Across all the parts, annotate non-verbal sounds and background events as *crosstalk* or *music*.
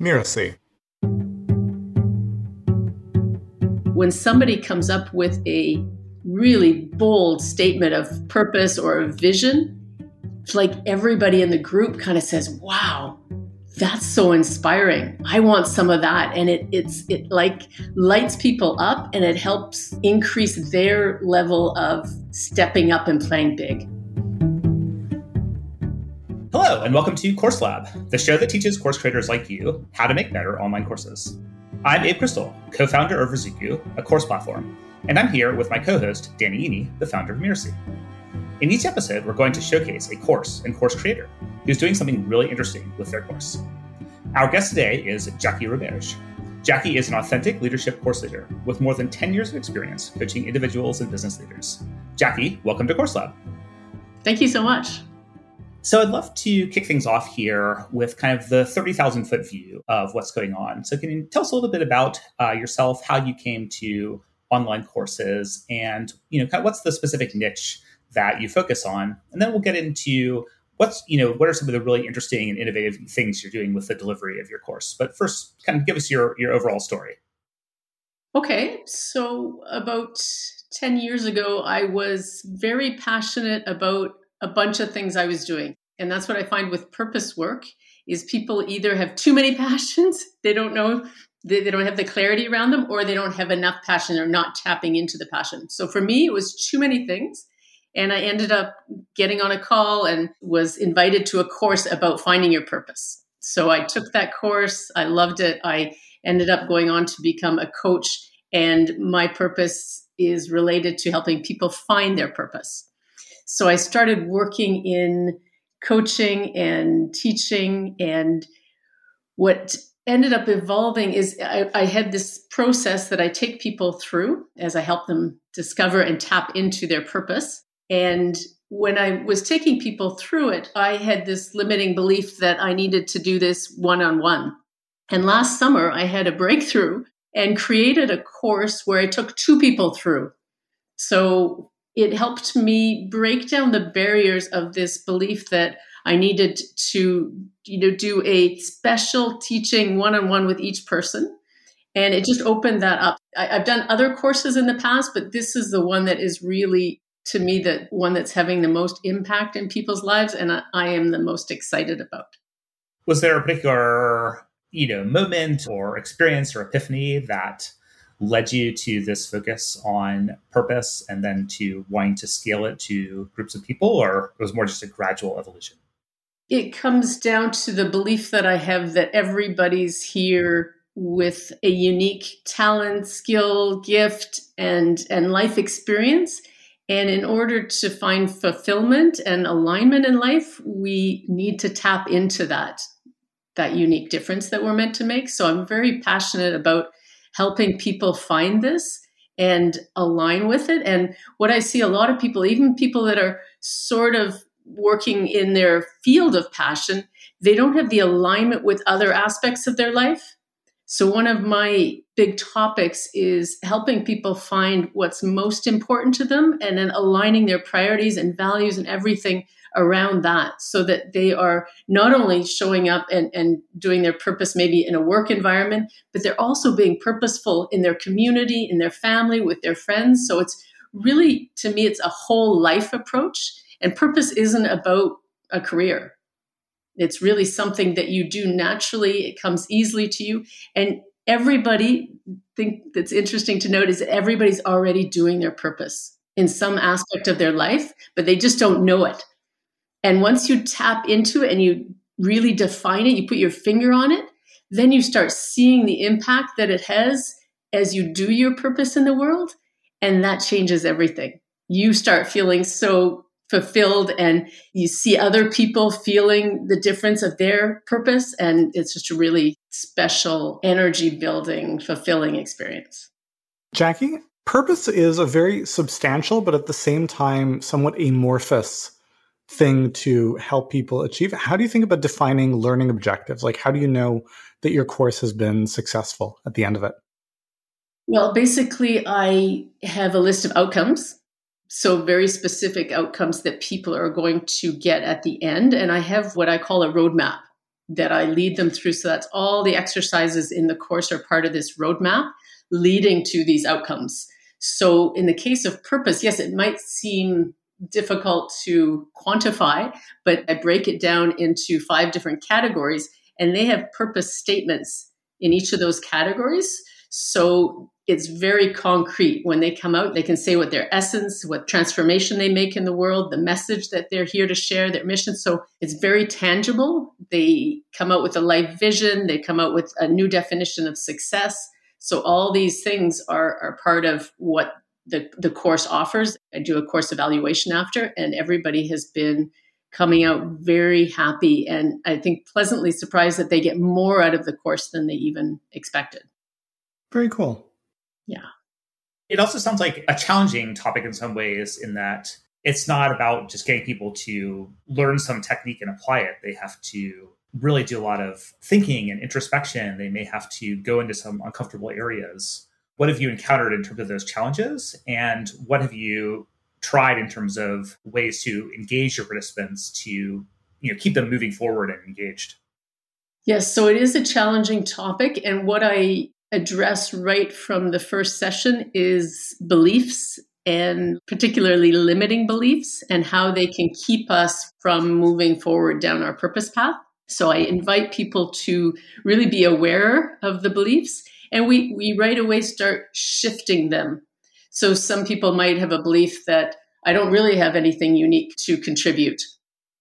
Mirasee. When somebody comes up with a really bold statement of purpose or a vision, it's like everybody in the group kind of says, wow, that's so inspiring. I want some of that. And it it's it like lights people up and it helps increase their level of stepping up and playing big. Hello, and welcome to Course Lab, the show that teaches course creators like you how to make better online courses. I'm Abe Crystal, co founder of Ruzuku, a course platform, and I'm here with my co host, Danny Iny, the founder of Mirasee. In each episode, we're going to showcase a course and course creator who's doing something really interesting with their course. Our guest today is Jackie Roberge. Jackie is an authentic leadership course leader with more than 10 years of experience coaching individuals and business leaders. Jackie, welcome to Course Lab. Thank you so much. So I'd love to kick things off here with kind of the 30,000 foot view of what's going on. So can you tell us a little bit about uh, yourself, how you came to online courses, and you know, kind of what's the specific niche that you focus on, and then we'll get into what's you know what are some of the really interesting and innovative things you're doing with the delivery of your course. But first, kind of give us your your overall story. Okay, so about 10 years ago, I was very passionate about a bunch of things I was doing. And that's what I find with purpose work is people either have too many *laughs* passions, they don't know they, they, don't have the clarity around them or they don't have enough passion or not tapping into the passion. So for me it was too many things and I ended up getting on a call and was invited to a course about finding your purpose. So I took that course, I loved it. I ended up going on to become a coach and my purpose is related to helping people find their purpose. So I started working in coaching and teaching. And what ended up evolving is I, I, had this process that I take people through as I help them discover and tap into their purpose. And when I was taking people through it, I had this limiting belief that I needed to do this one on one. And last summer, I had a breakthrough and created a course where I took two people through. So it helped me break down the barriers of this belief that I needed to, you know, do a special teaching one-on-one with each person. And it just opened that up. I, have done other courses in the past, but this is the one that is really, to me, the one that's having the most impact in people's lives, and I, I am the most excited about. Was there a particular, you know, moment or experience or epiphany that led you to this focus on purpose and then to wanting to scale it to groups of people, or it was more just a gradual evolution? It comes down to the belief that I have that everybody's here with a unique talent, skill, gift, and, and life experience. And in order to find fulfillment and alignment in life, we need to tap into that, that unique difference that we're meant to make. So I'm very passionate about helping people find this and align with it. And what I see a lot of people, even people that are sort of working in their field of passion, they don't have the alignment with other aspects of their life. So, one of my big topics is helping people find what's most important to them and then aligning their priorities and values and everything around that so that they are not only showing up and, and doing their purpose maybe in a work environment, but they're also being purposeful in their community, in their family, with their friends. So it's really, to me, it's a whole life approach. And purpose isn't about a career. It's really something that you do naturally. It comes easily to you. And everybody think that's interesting to note is that everybody's already doing their purpose in some aspect of their life, but they just don't know it. And once you tap into it and you really define it, you put your finger on it, then you start seeing the impact that it has as you do your purpose in the world. And that changes everything. You start feeling so fulfilled and you see other people feeling the difference of their purpose. And it's just a really special energy building, fulfilling experience. Jackie, purpose is a very substantial, but at the same time, somewhat amorphous thing to help people achieve. How do you think about defining learning objectives? Like, how do you know that your course has been successful at the end of it? Well, basically, I have a list of outcomes. So, very specific outcomes that people are going to get at the end. And I have what I call a roadmap. that I lead them through. So that's all the exercises in the course are part of this roadmap leading to these outcomes. So in the case of purpose, yes, it might seem difficult to quantify, but I break it down into five different categories and they have purpose statements in each of those categories. So it's very concrete when they come out. They can say what their essence, what transformation they make in the world, the message that they're here to share, their mission. So it's very tangible. They come out with a life vision. They come out with a new definition of success. So all these things are, are part of what the, the course offers. I do a course evaluation after, and everybody has been coming out very happy and I think pleasantly surprised that they get more out of the course than they even expected. Very cool. Yeah. It also sounds like a challenging topic in some ways, in that it's not about just getting people to learn some technique and apply it. They have to really do a lot of thinking and introspection. They may have to go into some uncomfortable areas. What have you encountered in terms of those challenges? And what have you tried in terms of ways to engage your participants to you know keep them moving forward and engaged? Yes, so it is a challenging topic. And what I address right from the first session is beliefs and particularly limiting beliefs and how they can keep us from moving forward down our purpose path. So I invite people to really be aware of the beliefs and we, we right away start shifting them. So some people might have a belief that I don't really have anything unique to contribute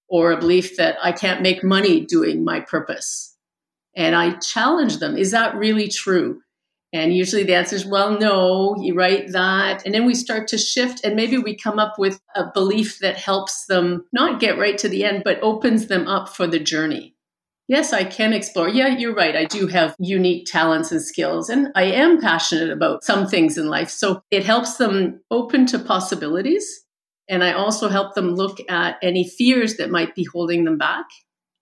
or a belief that I can't make money doing my purpose. And I challenge them, is that really true? And usually the answer is, well, no, you write that. And then we start to shift, and maybe we come up with a belief that helps them not get right to the end, but opens them up for the journey. Yes, I can explore. Yeah, you're right. I do have unique talents and skills, and I am passionate about some things in life. So it helps them open to possibilities. And I also help them look at any fears that might be holding them back.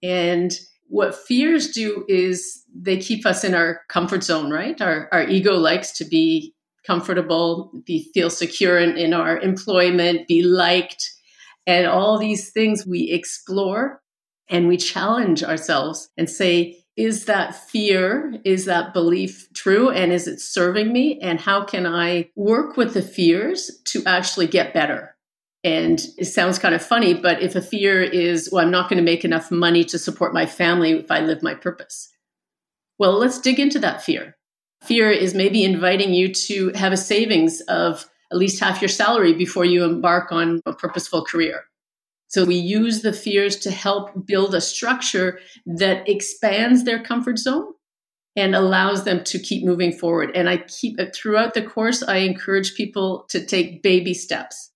And what fears do is they keep us in our comfort zone, right? Our, our ego likes to be comfortable, be feel secure in, in our employment, be liked, and all these things we explore and we challenge ourselves and say, is that fear, is that belief true? And is it serving me? And how can I work with the fears to actually get better? And it sounds kind of funny, but if a fear is, well, I'm not going to make enough money to support my family if I live my purpose. Well, let's dig into that fear. Fear is maybe inviting you to have a savings of at least half your salary before you embark on a purposeful career. So we use the fears to help build a structure that expands their comfort zone and allows them to keep moving forward. And I keep throughout the course, I encourage people to take baby steps.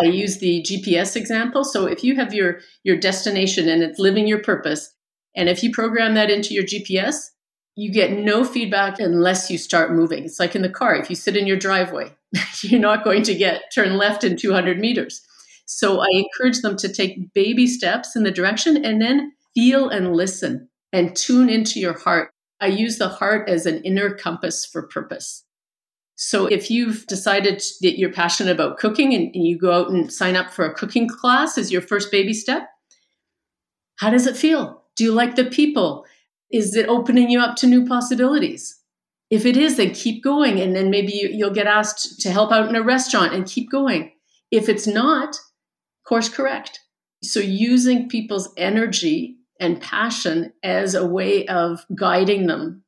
I use the GPS example. So if you have your your destination and it's living your purpose, and if you program that into your GPS, you get no feedback unless you start moving. It's like in the car. If you sit in your driveway, *laughs* you're not going to get turn left in 200 meters. So I encourage them to take baby steps in the direction and then feel and listen and tune into your heart. I use the heart as an inner compass for purpose. So if you've decided that you're passionate about cooking and, you go out and sign up for a cooking class as your first baby step, how does it feel? Do you like the people? Is it opening you up to new possibilities? If it is, then keep going. And then maybe you, you'll get asked to help out in a restaurant and keep going. If it's not, course correct. So using people's energy and passion as a way of guiding them.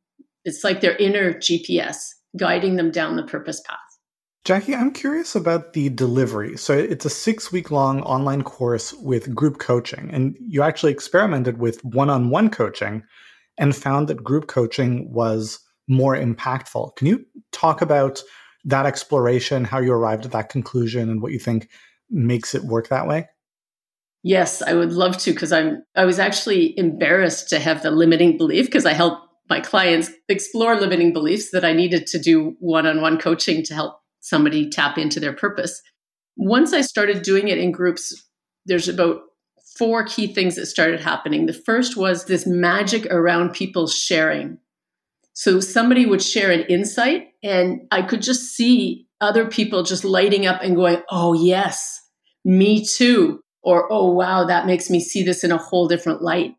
It's like their inner GPS guiding them down the purpose path. Jackie, I'm curious about the delivery. So it's a six week long online course with group coaching, and you actually experimented with one on one coaching and found that group coaching was more impactful. Can you talk about that exploration, how you arrived at that conclusion, and what you think makes it work that way? Yes, I would love to because I'm I was actually embarrassed to have the limiting belief because I help my clients explore limiting beliefs that I needed to do one on one coaching to help somebody tap into their purpose. Once I started doing it in groups, there's about four key things that started happening. The first was this magic around people sharing. So somebody would share an insight, and I could just see other people just lighting up and going, Oh, yes, me too. Or, Oh, wow, that makes me see this in a whole different light.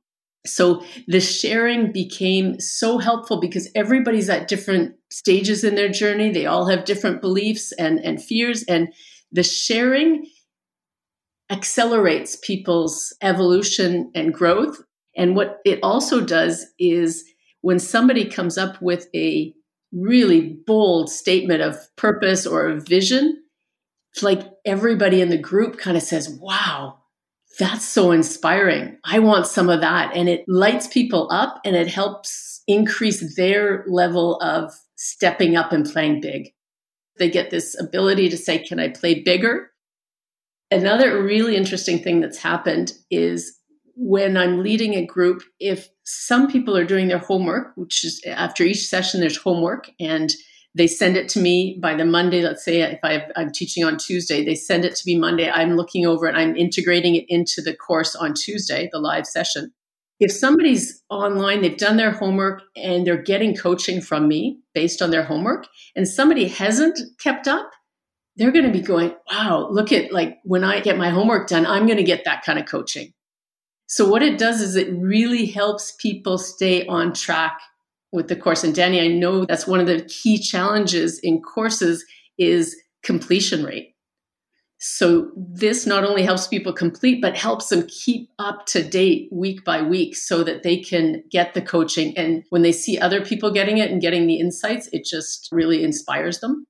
So the sharing became so helpful because everybody's at different stages in their journey. They all have different beliefs and, and fears. And the sharing accelerates people's evolution and growth. And what it also does is when somebody comes up with a really bold statement of purpose or a vision, like everybody in the group kind of says, wow, that's so inspiring. I want some of that. And it lights people up and it helps increase their level of stepping up and playing big. They get this ability to say, Can I play bigger? Another really interesting thing that's happened is when I'm leading a group, if some people are doing their homework, which is after each session, there's homework, and they send it to me by the Monday. Let's say if I am teaching on Tuesday, they send it to me Monday. I'm looking over it. I'm integrating it into the course on Tuesday, the live session. If somebody's online, they've done their homework and they're getting coaching from me based on their homework, and somebody hasn't kept up, they're going to be going, wow, look at like when I get my homework done, I'm going to get that kind of coaching. So, what it does is it really helps people stay on track with the course. And Danny, I know that's one of the key challenges in courses is completion rate. So this not only helps people complete, but helps them keep up to date week by week so that they can get the coaching. And when they see other people getting it and getting the insights, it just really inspires them.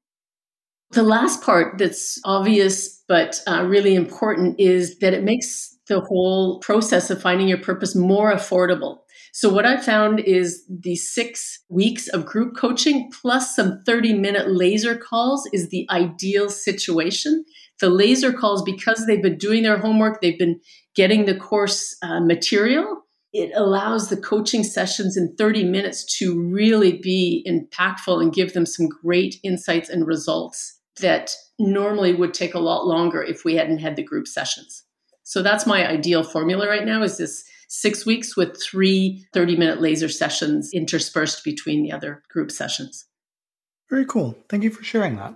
The last part that's obvious but uh, really important is that it makes the whole process of finding your purpose more affordable. So, what I found is the six weeks of group coaching plus some 30 minute laser calls is the ideal situation. The laser calls, because they've been doing their homework, they've been getting the course uh, material, it allows the coaching sessions in 30 minutes to really be impactful and give them some great insights and results that normally would take a lot longer if we hadn't had the group sessions. So that's my ideal formula right now is this six weeks with three 30 minute laser sessions interspersed between the other group sessions. Very cool. Thank you for sharing that.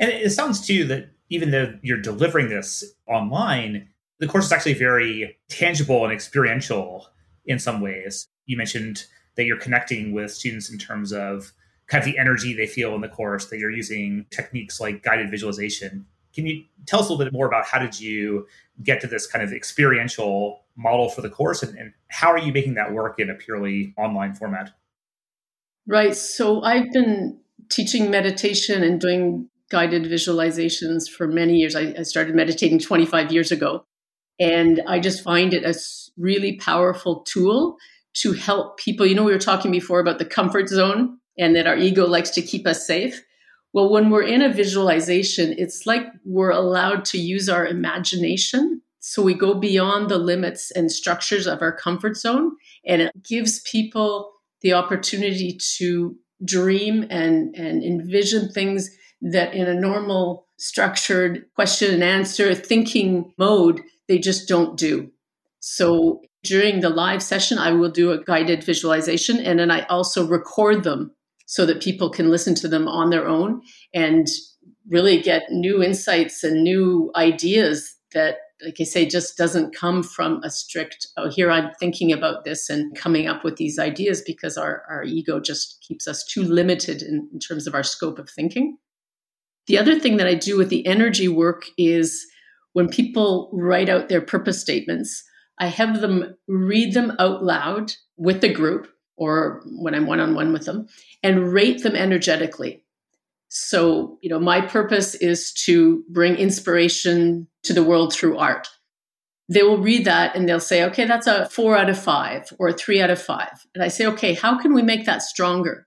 And it sounds too that even though you're delivering this online, the course is actually very tangible and experiential in some ways. You mentioned that you're connecting with students in terms of kind of the energy they feel in the course, that you're using techniques like guided visualization. Can you tell us a little bit more about how did you get to this kind of experiential model for the course and, and how are you making that work in a purely online format? Right. So i've been teaching meditation and doing guided visualizations for many years. I, I started meditating 25 years ago and i just find it a really powerful tool to help people. You know we were talking before about the comfort zone and that our ego likes to keep us safe well, when we're in a visualization, it's like we're allowed to use our imagination. So we go beyond the limits and structures of our comfort zone, and it gives people the opportunity to dream and, and envision things that in a normal structured question and answer thinking mode, they just don't do. So during the live session, I will do a guided visualization and then I also record them so that people can listen to them on their own and really get new insights and new ideas that like I say, just doesn't come from a strict, oh, here I'm thinking about this and coming up with these ideas because our, our ego just keeps us too limited in, in terms of our scope of thinking. The other thing that I do with the energy work is when people write out their purpose statements, I have them read them out loud with the group or when I'm one on one with them and rate them energetically. So, you know, my purpose is to bring inspiration to the world through art. They will read that and they'll say, okay, that's a four out of five or a three out of five. And I say, okay, how can we make that stronger?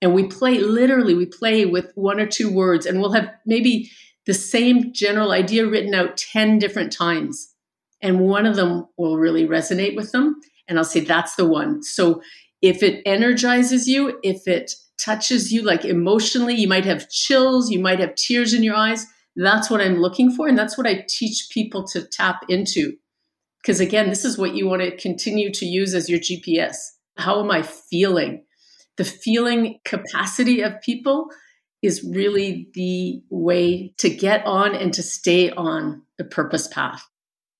And we play literally, we play with one or two words and we'll have maybe the same general idea written out 10 different times. And one of them will really resonate with them. And I'll say, that's the one. So if it energizes you, if it touches you like emotionally, you might have chills, you might have tears in your eyes. That's what I'm looking for. And that's what I teach people to tap into. Because again, this is what you want to continue to use as your GPS. How am I feeling? The feeling capacity of people is really the way to get on and to stay on the purpose path.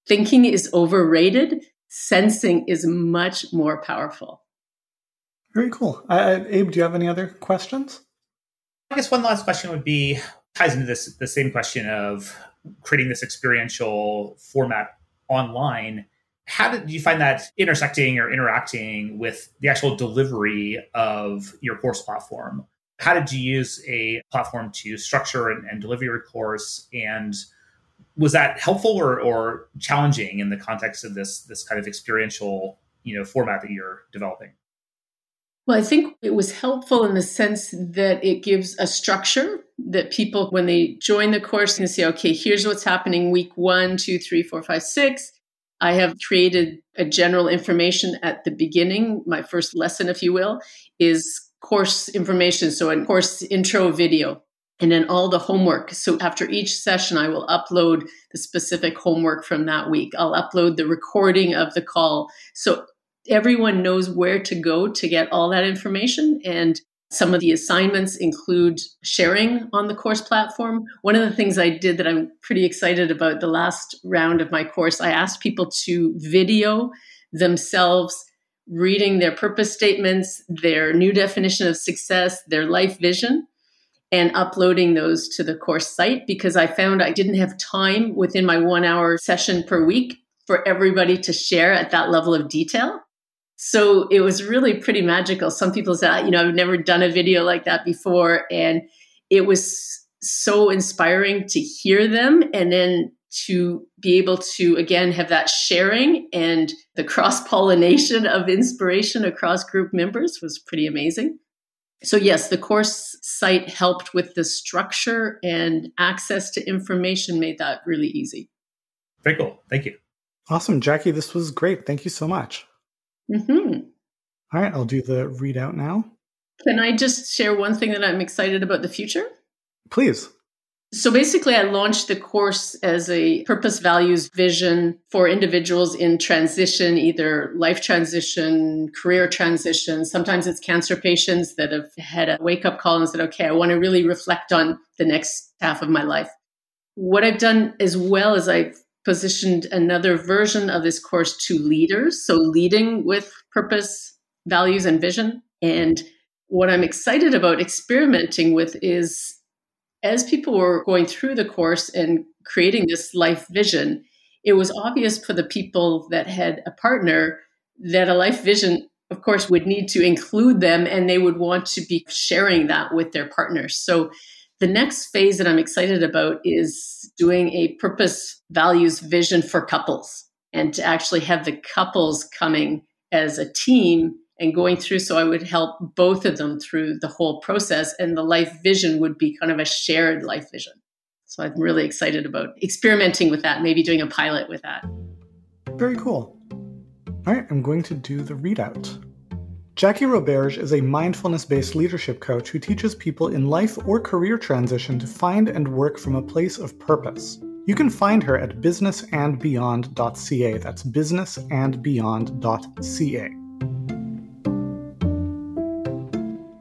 Thinking is overrated sensing is much more powerful. Very cool. Uh, Abe, do you have any other questions? I guess one last question would be ties into this the same question of creating this experiential format online. How did you find that intersecting or interacting with the actual delivery of your course platform? How did you use a platform to structure and, and deliver your course? And was that helpful or, or challenging in the context of this this kind of experiential you know format that you're developing? Well, I think it was helpful in the sense that it gives a structure that people, when they join the course, can say, okay, here's what's happening week one, two, three, four, five, six. I have created a general information at the beginning. My first lesson, if you will, is course information. So, a course intro video and then all the homework. So after each session, I will upload the specific homework from that week. I'll upload the recording of the call. So everyone knows where to go to get all that information. And some of the assignments include sharing on the course platform. One of the things I did that I'm pretty excited about the last round of my course, I asked people to video themselves reading their purpose statements, their new definition of success, their life vision and uploading those to the course site because I found I didn't have time within my one hour session per week for everybody to share at that level of detail. So it was really pretty magical. Some people said, you know, I've never done a video like that before. And it was so inspiring to hear them and then to be able to, again, have that sharing and the cross pollination of inspiration across group members was pretty amazing. So, yes, the course site helped with the structure and access to information made that really easy. Very cool. Thank you. Awesome. Jackie, this was great. Thank you so much. Mm-hmm. All right, I'll do the readout now. Can I just share one thing that I'm excited about the future? Please. So basically, I launched the course as a purpose, values, vision for individuals in transition, either life transition, career transition. Sometimes it's cancer patients that have had a wake up call and said, okay, I want to really reflect on the next half of my life. What I've done as well is I've positioned another version of this course to leaders. So leading with purpose, values, and vision. And what I'm excited about experimenting with is as people were going through the course and creating this life vision, it was obvious for the people that had a partner that a life vision, of course, would need to include them and they would want to be sharing that with their partners. So the next phase that I'm excited about is doing a purpose, values, vision for couples and to actually have the couples coming as a team and going through. So I would help both of them through the whole process. And the life vision would be kind of a shared life vision. So I'm really excited about experimenting with that, maybe doing a pilot with that. Very cool. All right, I'm going to do the readout. Jackie Roberge is a mindfulness based leadership coach who teaches people in life or career transition to find and work from a place of purpose. You can find her at businessandbeyond.ca. That's businessandbeyond.ca.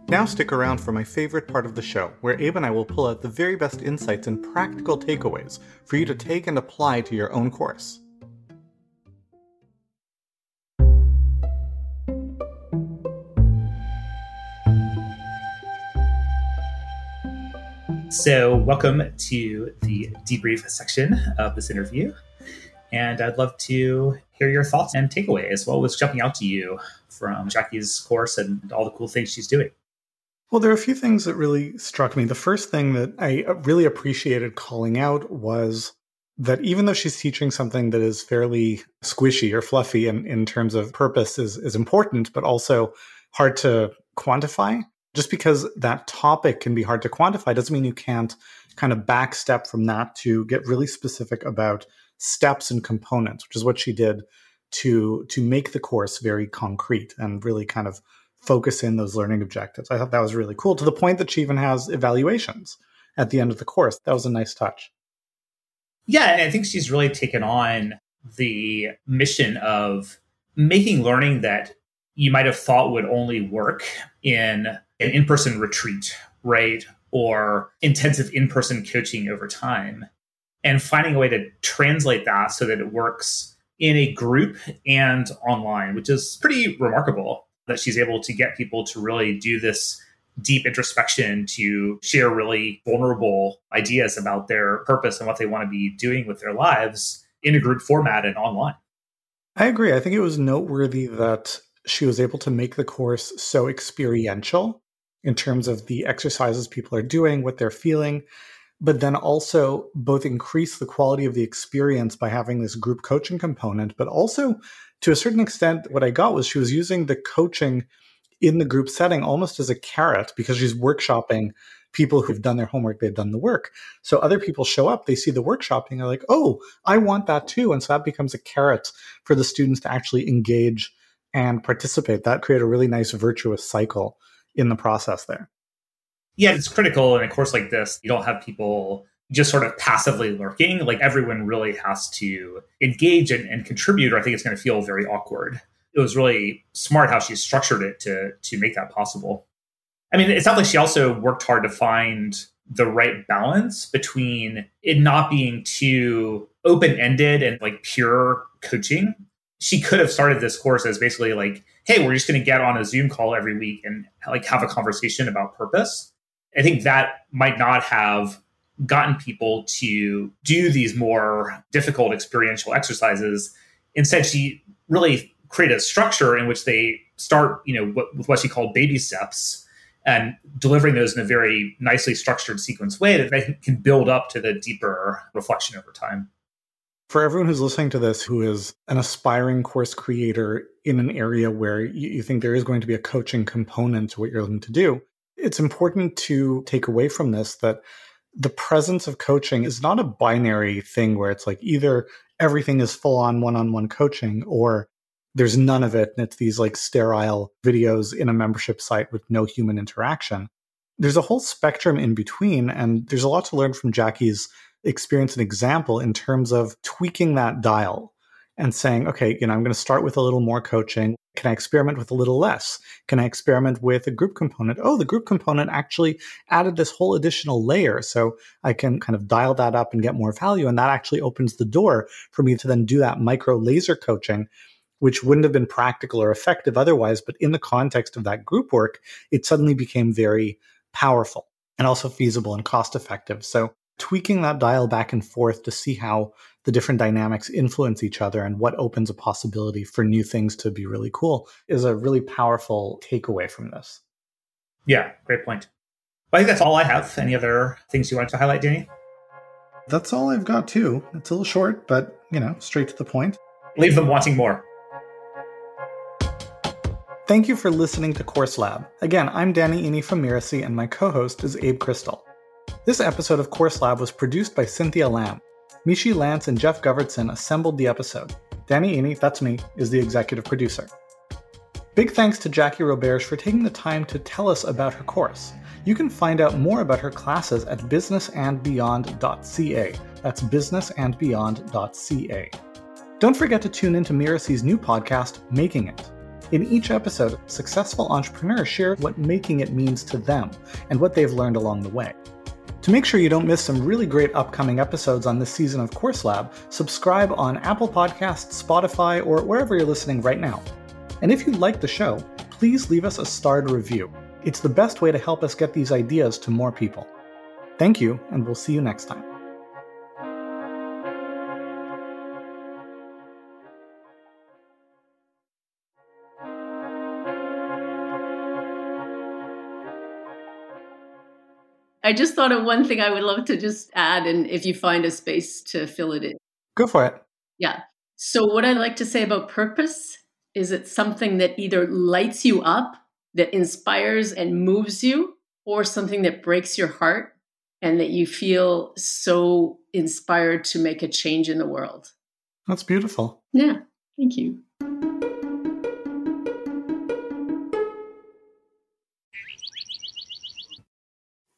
Now stick around for my favorite part of the show, where Abe and I will pull out the very best insights and practical takeaways for you to take and apply to your own course. So, welcome to the debrief section of this interview. And I'd love to hear your thoughts and takeaways. What was jumping out to you from Jackie's course and all the cool things she's doing? Well, there are a few things that really struck me. The first thing that I really appreciated calling out was that even though she's teaching something that is fairly squishy or fluffy in, in terms of purpose is, is important, but also hard to quantify, just because that topic can be hard to quantify doesn't mean you can't kind of backstep from that to get really specific about steps and components, which is what she did to to make the course very concrete and really kind of focus in those learning objectives. I thought that was really cool to the point that she even has evaluations at the end of the course. That was a nice touch. Yeah, I think she's really taken on the mission of making learning that you might have thought would only work in an in-person retreat, right? Or intensive in-person coaching over time and finding a way to translate that so that it works in a group and online, which is pretty remarkable that she's able to get people to really do this deep introspection to share really vulnerable ideas about their purpose and what they want to be doing with their lives in a group format and online. I agree. I think it was noteworthy that she was able to make the course so experiential in terms of the exercises people are doing, what they're feeling, but then also both increase the quality of the experience by having this group coaching component, but also to a certain extent, what I got was she was using the coaching in the group setting almost as a carrot because she's workshopping people who've done their homework, they've done the work. So other people show up, they see the workshopping, they're like, oh, I want that too. And so that becomes a carrot for the students to actually engage and participate. That create a really nice virtuous cycle in the process there. Yeah, it's critical in a course like this. You don't have people just sort of passively lurking. Like everyone really has to engage and, and contribute, or I think it's going to feel very awkward. It was really smart how she structured it to to make that possible. I mean, it sounds like she also worked hard to find the right balance between it not being too open ended and like pure coaching. She could have started this course as basically like, hey, we're just going to get on a Zoom call every week and like have a conversation about purpose. I think that might not have gotten people to do these more difficult experiential exercises. Instead, she really created a structure in which they start, you know, what, with what she called baby steps and delivering those in a very nicely structured sequence way that they can build up to the deeper reflection over time. For everyone who's listening to this who is an aspiring course creator in an area where you think there is going to be a coaching component to what you're looking to do, it's important to take away from this that the presence of coaching is not a binary thing where it's like either everything is full on one on one coaching or there's none of it and it's these like sterile videos in a membership site with no human interaction. There's a whole spectrum in between, and there's a lot to learn from Jackie's experience an example in terms of tweaking that dial and saying, okay, you know, I'm going to start with a little more coaching. Can I experiment with a little less? Can I experiment with a group component? Oh, the group component actually added this whole additional layer. So I can kind of dial that up and get more value. And that actually opens the door for me to then do that micro laser coaching, which wouldn't have been practical or effective otherwise. But in the context of that group work, it suddenly became very powerful and also feasible and cost effective. So tweaking that dial back and forth to see how the different dynamics influence each other and what opens a possibility for new things to be really cool is a really powerful takeaway from this. Yeah, great point. Well, I think that's all I have. Any other things you wanted to highlight, Danny? That's all I've got too. It's a little short, but you know, straight to the point. Leave them wanting more. Thank you for listening to Course Lab. Again, I'm Danny Iny from Mirasee, and my co-host is Abe Crystal. This episode of Course Lab was produced by Cynthia Lamb. Mishi Lance and Jeff Govertson assembled the episode. Danny Iny, that's me, is the executive producer. Big thanks to Jackie Roberge for taking the time to tell us about her course. You can find out more about her classes at businessandbeyond.ca. That's businessandbeyond.ca. Don't forget to tune in to Mirasee's new podcast, Making It. In each episode, successful entrepreneurs share what making it means to them and what they've learned along the way. To make sure you don't miss some really great upcoming episodes on this season of Course Lab, subscribe on Apple Podcasts, Spotify, or wherever you're listening right now. And if you like the show, please leave us a starred review. It's the best way to help us get these ideas to more people. Thank you, and we'll see you next time. I just thought of one thing I would love to just add, and if you find a space to fill it in. Go for it. Yeah. So, what I like to say about purpose is it's something that either lights you up, that inspires and moves you, or something that breaks your heart and that you feel so inspired to make a change in the world. That's beautiful. Yeah. Thank you.